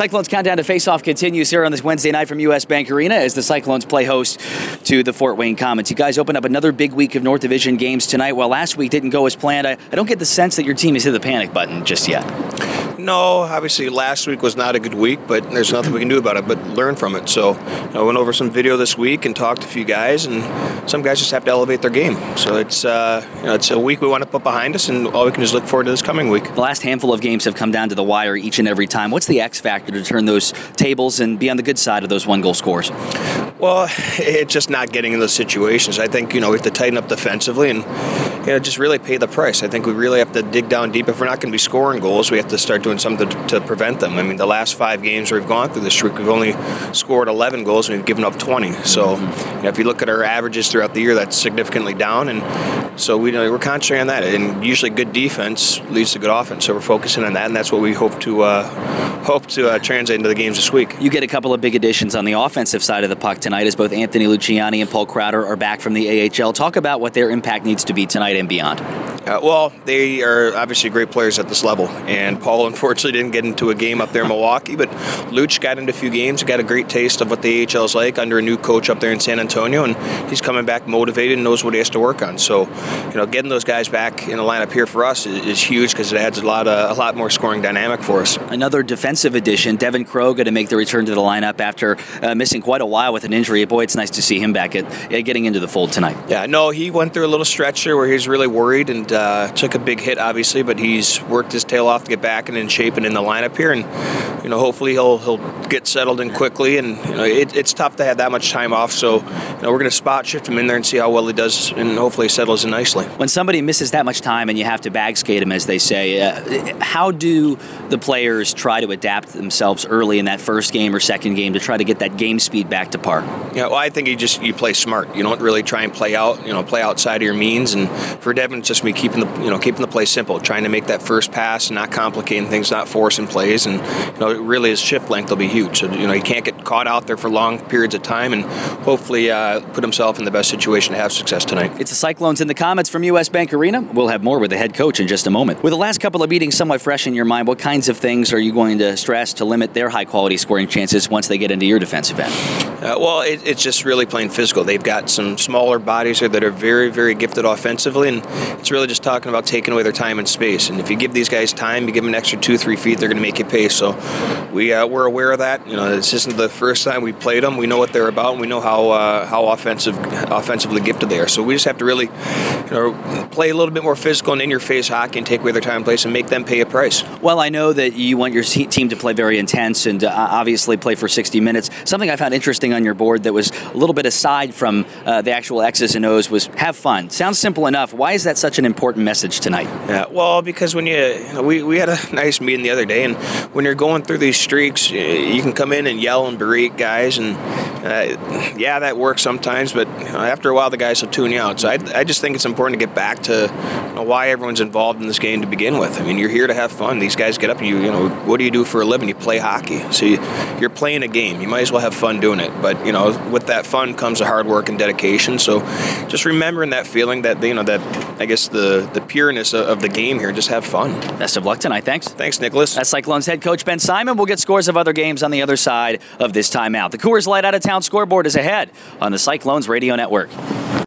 Cyclones countdown to face-off continues here on this Wednesday night from US Bank Arena as the Cyclones play host to the Fort Wayne Komets. You guys open up another big week of North Division games tonight. While last week didn't go as planned, I, I don't get the sense that your team has hit the panic button just yet. No, obviously last week was not a good week, but there's nothing we can do about it but learn from it. So I went over some video this week and talked to a few guys, and some guys just have to elevate their game. So it's uh, you know, it's a week we want to put behind us, and all we can just look forward to this coming week. The last handful of games have come down to the wire each and every time. What's the X factor to turn those tables and be on the good side of those one goal scores? Well, it's just not getting in those situations. I think you know we have to tighten up defensively and you know just really pay the price. I think we really have to dig down deep. If we're not going to be scoring goals, we have to start doing something to, to prevent them. I mean, the last five games we've gone through this streak, we've only scored 11 goals and we've given up 20. So, you know, if you look at our averages throughout the year, that's significantly down. And so we, you know, we're concentrating on that. And usually, good defense leads to good offense. So we're focusing on that, and that's what we hope to uh, hope to uh, translate into the games this week. You get a couple of big additions on the offensive side of the puck tonight, as both Anthony Luciani and Paul Crowder are back from the AHL. Talk about what their impact needs to be tonight and beyond. Uh, well, they are obviously great players at this level, and Paul unfortunately didn't get into a game up there in Milwaukee, but Luch got into a few games, got a great taste of what the AHL is like under a new coach up there in San Antonio, and he's coming back motivated and knows what he has to work on. So, you know, getting those guys back in the lineup here for us is, is huge because it adds a lot of, a lot more scoring dynamic for us. Another defensive addition, Devin Crow, going to make the return to the lineup after uh, missing quite a while with an injury. Boy, it's nice to see him back at, at getting into the fold tonight. Yeah, no, he went through a little stretch there where he was really worried and uh, took a big hit, obviously, but he's worked his tail off to get back and in shape and in the lineup here, and you know, hopefully he'll he'll get settled in quickly. And you know, it, it's tough to have that much time off, so you know, we're going to spot shift him in there and see how well he does, and hopefully settles in nicely. When somebody misses that much time and you have to bag skate him, as they say, uh, how do the players try to adapt themselves early in that first game or second game to try to get that game speed back to par? Yeah, well, I think you just you play smart. You don't really try and play out, you know, play outside of your means. And for Devin, it's just me keeping the you know keeping the play simple, trying to make that first pass, not complicating things, not forcing plays, and you know, really his shift length will be huge. So you know, he can't get caught out there for long periods of time, and hopefully uh, put himself in the best situation to have success tonight. It's the Cyclones in the Komets from US Bank Arena. We'll have more with the head coach in just a moment. With the last couple of meetings somewhat fresh in your mind, what kinds of things are you going to stress to limit their high quality scoring chances once they get into your defensive end? Uh, well, it, it's just really playing physical. They've got some smaller bodies here that are very, very gifted offensively, and it's really just talking about taking away their time and space. And if you give these guys time, you give them an extra two, three feet, they're going to make you pay. So we uh, we're aware of that. You know, this isn't the first time we played them. We know what they're about, and we know how uh, how offensive offensively gifted they are. So we just have to really, you know, play a little bit more physical and in your face hockey and take away their time and place and make them pay a price. Well, I know that you want your team to play very intense and uh, obviously play for 60 minutes. Something I found interesting on your board that was a little bit aside from uh, the actual X's and O's was have fun. Sounds simple enough. Why is that such an important message tonight? Yeah, well, because when you, you know, we, we had a nice meeting the other day, and when you're going through these streaks, you can come in and yell and berate guys, and uh, yeah, that works sometimes, but you know, after a while, the guys will tune you out. So I, I just think it's important to get back to you know, why everyone's involved in this game to begin with. I mean, you're here to have fun. These guys get up and you, you know, what do you do for a living? You play hockey. So you, you're playing a game. You might as well have fun doing it. But you know, with that fun comes the hard work and dedication. So just remembering that feeling that you know that I guess the the pureness of, of the game here. Just have fun. Best of luck tonight. Thanks. Thanks, Nicholas. That's Cyclones head coach Ben Simon. We'll get scores of other games on the other side of this timeout. The Coors Light out of town scoreboard is ahead on the Cyclones Radio Network.